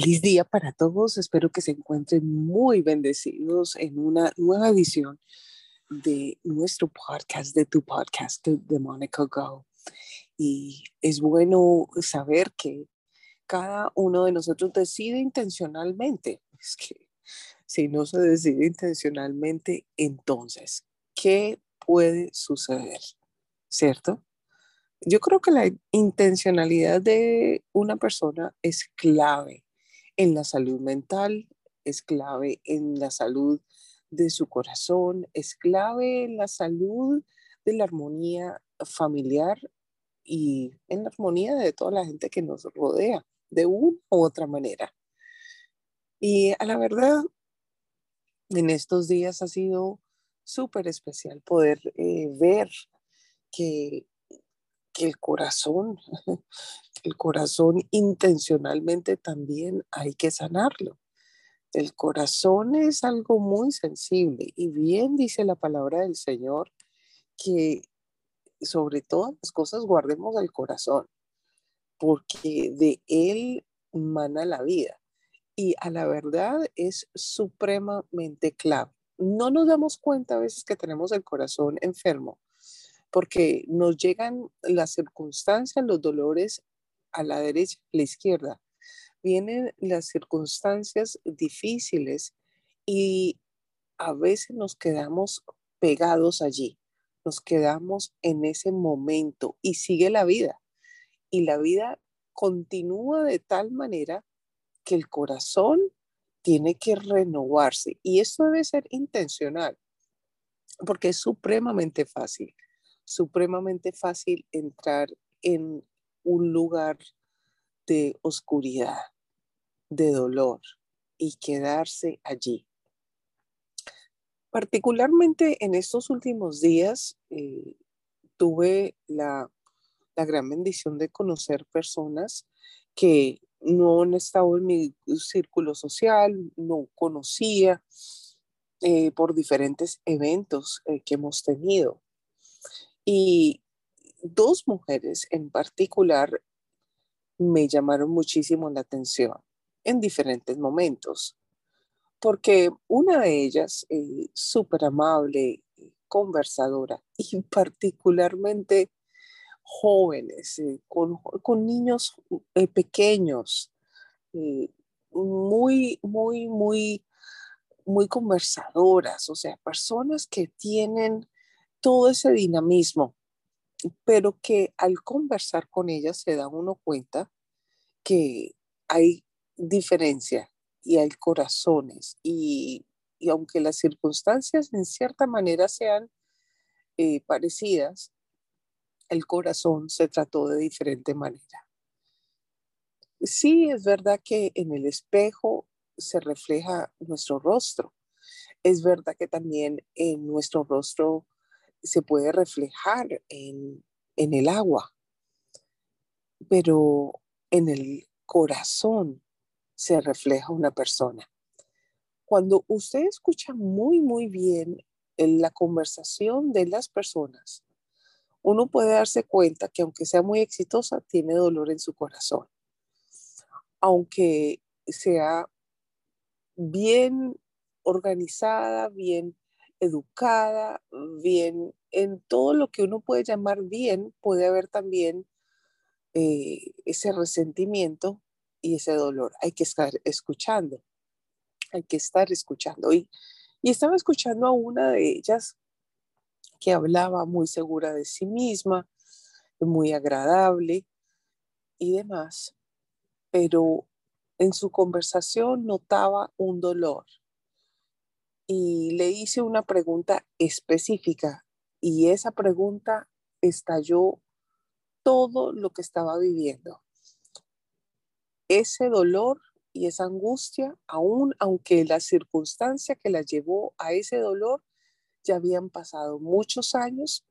Feliz día para todos. Espero que se encuentren muy bendecidos en una nueva edición de nuestro podcast, de tu podcast, de Monica Go. Y es bueno saber que cada uno de nosotros decide intencionalmente. Es que si no se decide intencionalmente, entonces, ¿qué puede suceder? ¿Cierto? Yo creo que la intencionalidad de una persona es clave en la salud mental, es clave en la salud de su corazón, es clave en la salud de la armonía familiar y en la armonía de toda la gente que nos rodea, de una u otra manera. Y a la verdad, en estos días ha sido súper especial poder eh, ver que, que el corazón el corazón intencionalmente también hay que sanarlo. El corazón es algo muy sensible y bien dice la palabra del Señor que sobre todas las cosas guardemos el corazón, porque de él mana la vida. Y a la verdad es supremamente clave. No nos damos cuenta a veces que tenemos el corazón enfermo, porque nos llegan las circunstancias, los dolores a la derecha, a la izquierda. Vienen las circunstancias difíciles y a veces nos quedamos pegados allí, nos quedamos en ese momento y sigue la vida. Y la vida continúa de tal manera que el corazón tiene que renovarse y esto debe ser intencional porque es supremamente fácil, supremamente fácil entrar en un lugar de oscuridad, de dolor y quedarse allí. Particularmente en estos últimos días eh, tuve la, gran bendición de conocer personas que no han estado en mi círculo social, no conocía eh, por diferentes eventos eh, que hemos tenido. Y dos mujeres en particular me llamaron muchísimo la atención en diferentes momentos, porque una de ellas, eh, súper amable, conversadora y particularmente jóvenes, eh, con, niños eh, pequeños, muy, muy, muy, muy conversadoras, o sea, personas que tienen todo ese dinamismo pero que al conversar con ellas se da uno cuenta que hay diferencia y hay corazones y, aunque las circunstancias en cierta manera sean eh, parecidas, el corazón se trató de diferente manera. Sí, es verdad que en el espejo se refleja nuestro rostro. Es verdad que también en nuestro rostro se puede reflejar en, el agua, pero en el corazón se refleja una persona. Cuando usted escucha muy, muy bien en la conversación de las personas, uno puede darse cuenta que aunque sea muy exitosa, tiene dolor en su corazón. Aunque sea bien organizada, bien educada, bien, en todo lo que uno puede llamar bien, puede haber también eh, ese resentimiento y ese dolor. Hay que estar escuchando, hay que estar escuchando. Y, y estaba escuchando a una de ellas que hablaba muy segura de sí misma, muy agradable y demás, pero en su conversación notaba un dolor y le hice una pregunta específica y esa pregunta estalló todo lo que estaba viviendo. Ese dolor y esa angustia, aún aunque la circunstancia que la llevó a ese dolor ya habían pasado muchos años,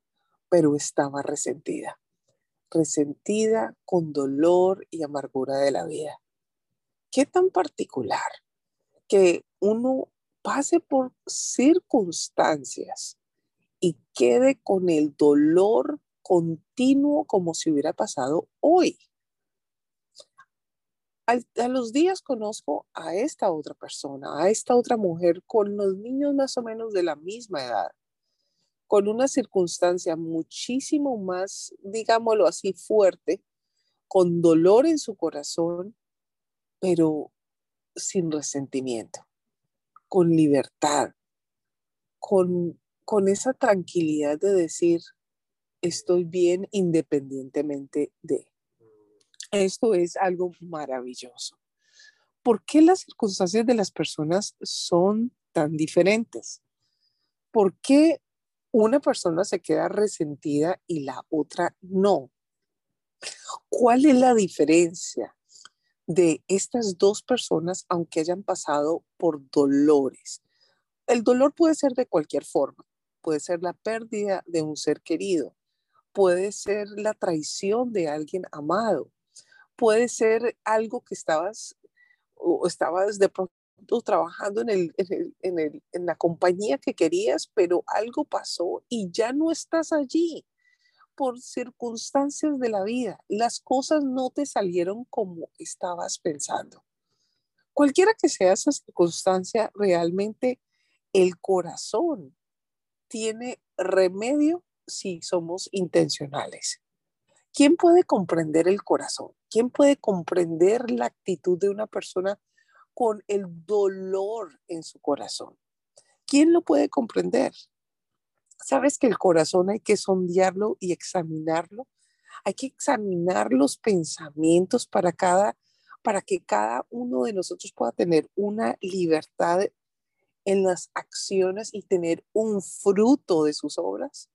pero estaba resentida, resentida con dolor y amargura de la vida. ¿Qué tan particular que uno pase por circunstancias y quede con el dolor continuo como si hubiera pasado hoy. a los días conozco a esta otra persona, a esta otra mujer con los niños más o menos de la misma edad, con una circunstancia muchísimo más, digámoslo así, fuerte, con dolor en su corazón, pero sin resentimiento, con libertad, con, con esa tranquilidad de decir, estoy bien independientemente de. Esto es algo maravilloso. ¿Por qué las circunstancias de las personas son tan diferentes? ¿Por qué una persona se queda resentida y la otra no? ¿Cuál es la diferencia de estas dos personas aunque hayan pasado por dolores? El dolor puede ser de cualquier forma. Puede ser la pérdida de un ser querido. Puede ser la traición de alguien amado puede ser algo que estabas o estabas de pronto trabajando en, el, en, el, en, la compañía que querías, pero algo pasó y ya no estás allí por circunstancias de la vida. Las cosas no te salieron como estabas pensando. Cualquiera que sea esa circunstancia, realmente el corazón tiene remedio si somos intencionales. ¿Quién puede comprender el corazón? ¿Quién puede comprender la actitud de una persona con el dolor en su corazón? ¿Quién lo puede comprender? Sabes que el corazón hay que sondearlo y examinarlo. Hay que examinar los pensamientos para cada para que cada uno de nosotros pueda tener una libertad en las acciones y tener un fruto de sus obras.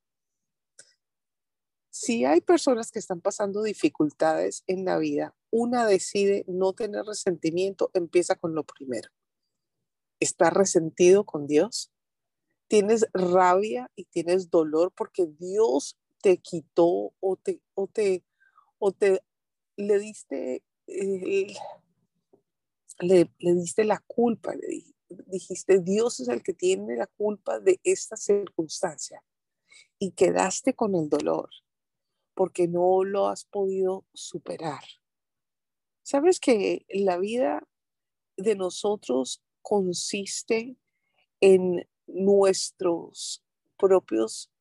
Si hay personas que están pasando dificultades en la vida, una decide no tener resentimiento, empieza con lo primero. ¿Estás resentido con Dios? ¿Tienes rabia y tienes dolor porque Dios te quitó o te, o te, o te le diste, le, le diste la culpa? Le dijiste, Dios es el que tiene la culpa de esta circunstancia y quedaste con el dolor porque no lo has podido superar. Sabes que la vida de nosotros consiste en nuestros propios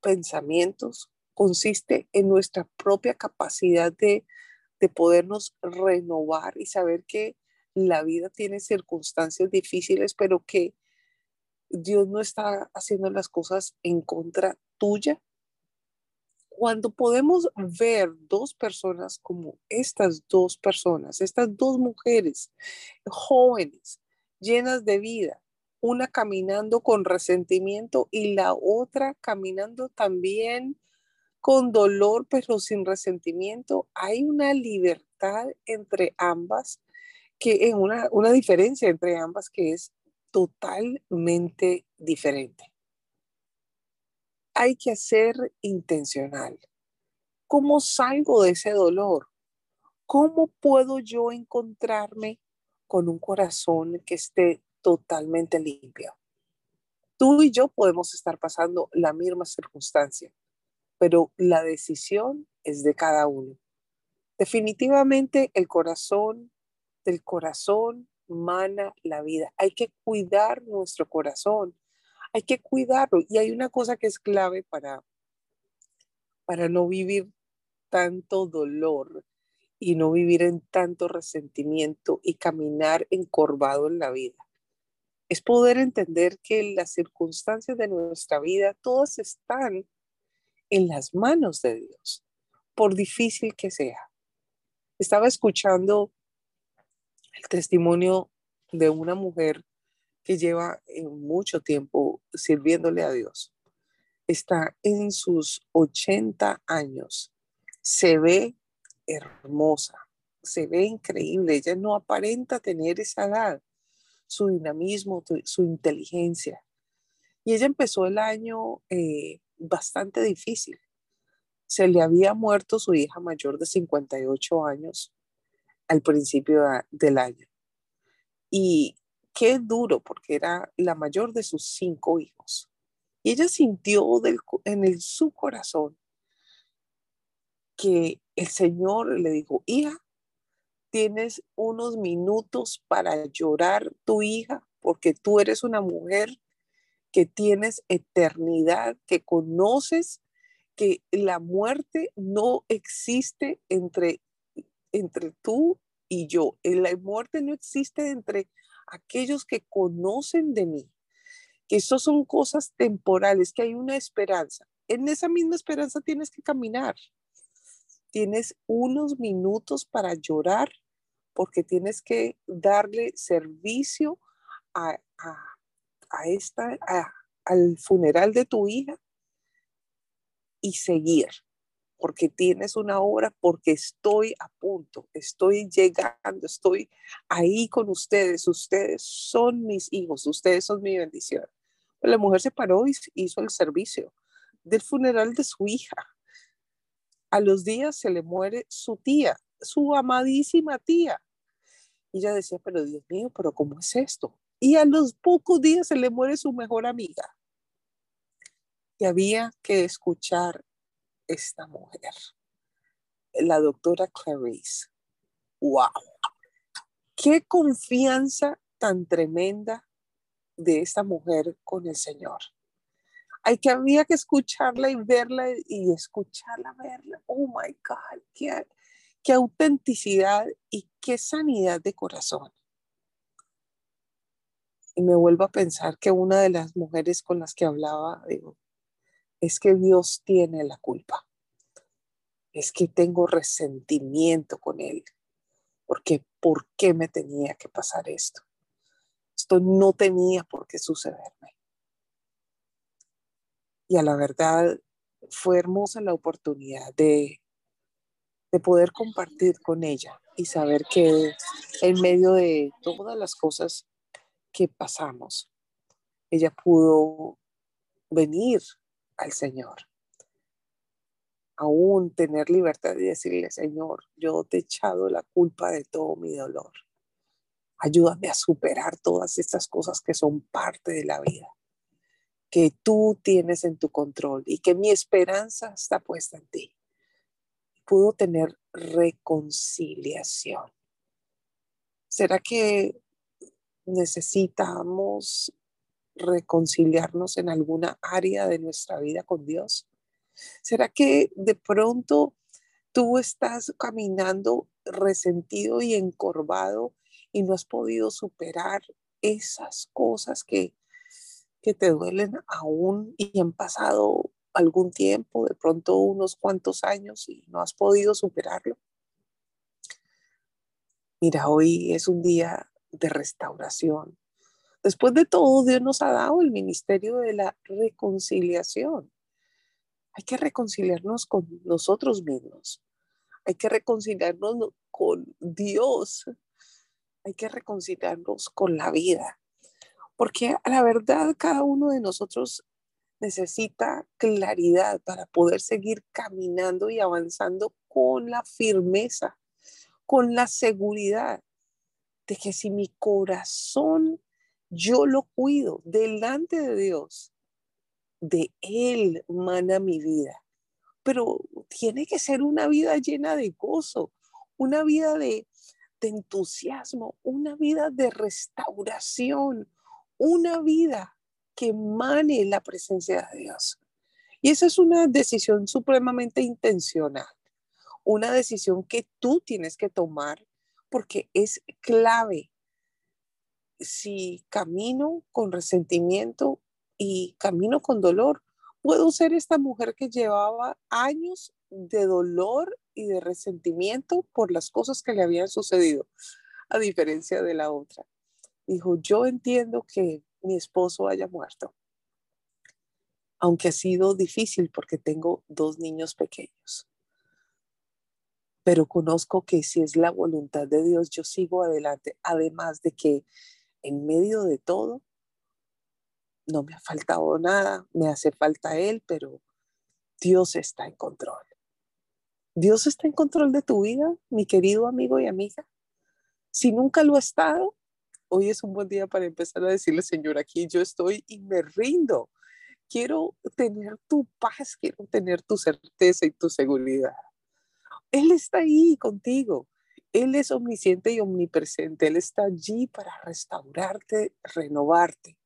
pensamientos, consiste en nuestra propia capacidad de, de podernos renovar y saber que la vida tiene circunstancias difíciles, pero que Dios no está haciendo las cosas en contra tuya, cuando podemos ver dos personas como estas dos personas, estas dos mujeres jóvenes, llenas de vida, una caminando con resentimiento y la otra caminando también con dolor pero sin resentimiento, hay una libertad entre ambas, que en una, una diferencia entre ambas que es totalmente diferente hay que ser intencional. ¿Cómo salgo de ese dolor? ¿Cómo puedo yo encontrarme con un corazón que esté totalmente limpio? Tú y yo podemos estar pasando la misma circunstancia, pero la decisión es de cada uno. Definitivamente el corazón, del corazón mana la vida. Hay que cuidar nuestro corazón hay que cuidarlo. Y hay una cosa que es clave para, para no vivir tanto dolor y no vivir en tanto resentimiento y caminar encorvado en la vida. Es poder entender que las circunstancias de nuestra vida todas están en las manos de Dios, por difícil que sea. Estaba escuchando el testimonio de una mujer que lleva eh, mucho tiempo sirviéndole a Dios. Está en sus 80 años. Se ve hermosa, se ve increíble. Ella no aparenta tener esa edad, su dinamismo, su inteligencia. Y ella empezó el año eh, bastante difícil. Se le había muerto su hija mayor de 58 años al principio del año. Y qué duro, porque era la mayor de sus cinco hijos. Y ella sintió en su corazón que el Señor le dijo, hija, tienes unos minutos para llorar tu hija, porque tú eres una mujer que tienes eternidad, que conoces que la muerte no existe entre, entre tú y yo. La muerte no existe entre aquellos que conocen de mí, que eso son cosas temporales, que hay una esperanza. En esa misma esperanza tienes que caminar. Tienes unos minutos para llorar porque tienes que darle servicio a, esta, al funeral de tu hija y seguir, porque tienes una hora, porque estoy a punto, estoy llegando, estoy ahí con ustedes, ustedes son mis hijos, ustedes son mi bendición. La mujer se paró y hizo el servicio del funeral de su hija. A los días se le muere su tía, su amadísima tía. Y ella decía, pero Dios mío, pero ¿cómo es esto? Y a los pocos días se le muere su mejor amiga. Y había que escuchar esta mujer, la doctora Clarice. ¡Wow! ¡Qué confianza tan tremenda de esta mujer con el Señor! Hay que había que escucharla y verla y escucharla, verla. Oh my God, qué, qué autenticidad y qué sanidad de corazón. Y me vuelvo a pensar que una de las mujeres con las que hablaba, digo, es que Dios tiene la culpa. Es que tengo resentimiento con Él. Porque, ¿por qué me tenía que pasar esto? Esto no tenía por qué sucederme. Y a la verdad fue hermosa la oportunidad de, de poder compartir con ella y saber que en medio de todas las cosas que pasamos, ella pudo venir al Señor. Aún tener libertad y decirle, Señor, yo te he echado la culpa de todo mi dolor. Ayúdame a superar todas estas cosas que son parte de la vida, que tú tienes en tu control y que mi esperanza está puesta en ti. Pudo tener reconciliación. ¿Será que necesitamos reconciliarnos en alguna área de nuestra vida con Dios? ¿Será que de pronto tú estás caminando resentido y encorvado y no has podido superar esas cosas que, que te duelen aún y han pasado algún tiempo, de pronto unos cuantos años y no has podido superarlo? Mira, hoy es un día de restauración, Después de todo, Dios nos ha dado el ministerio de la reconciliación. Hay que reconciliarnos con nosotros mismos. Hay que reconciliarnos con Dios. Hay que reconciliarnos con la vida. Porque a la verdad cada uno de nosotros necesita claridad para poder seguir caminando y avanzando con la firmeza, con la seguridad de que si mi corazón yo lo cuido delante de Dios. De Él mana mi vida. Pero tiene que ser una vida llena de gozo, una vida de, de entusiasmo, una vida de restauración, una vida que mane la presencia de Dios. Y esa es una decisión supremamente intencional, una decisión que tú tienes que tomar porque es clave si camino con resentimiento y camino con dolor, puedo ser esta mujer que llevaba años de dolor y de resentimiento por las cosas que le habían sucedido, a diferencia de la otra. Dijo, yo entiendo que mi esposo haya muerto, aunque ha sido difícil porque tengo dos niños pequeños. Pero conozco que si es la voluntad de Dios, yo sigo adelante, además de que en medio de todo, no me ha faltado nada, me hace falta Él, pero Dios está en control. Dios está en control de tu vida, mi querido amigo y amiga. Si nunca lo ha estado, hoy es un buen día para empezar a decirle, Señor, aquí yo estoy y me rindo. Quiero tener tu paz, quiero tener tu certeza y tu seguridad. Él está ahí contigo. Él es omnisciente y omnipresente. Él está allí para restaurarte, renovarte.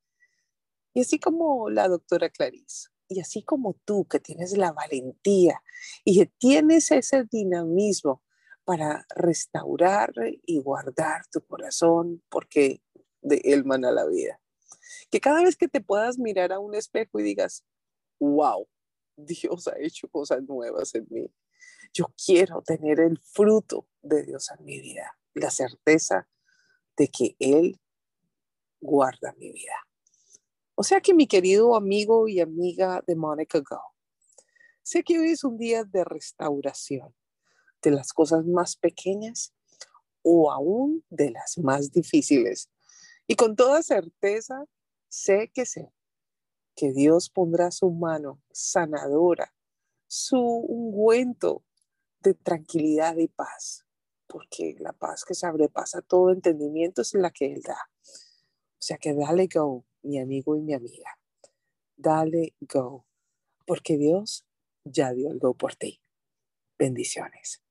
Y así como la doctora Clarice, y así como tú que tienes la valentía y que tienes ese dinamismo para restaurar y guardar tu corazón, porque de él mana la vida. Que cada vez que te puedas mirar a un espejo y digas, wow, Dios ha hecho cosas nuevas en mí. Yo quiero tener el fruto de Dios en mi vida, la certeza de que Él guarda mi vida. O sea que mi querido amigo y amiga de Monica Go, sé que hoy es un día de restauración de las cosas más pequeñas o aún de las más difíciles. Y con toda certeza, sé que sé que Dios pondrá su mano sanadora, su ungüento de tranquilidad y paz, porque la paz que sobrepasa todo entendimiento es la que Él da. O sea que dale go, mi amigo y mi amiga. Dale go, porque Dios ya dio el go por ti. Bendiciones.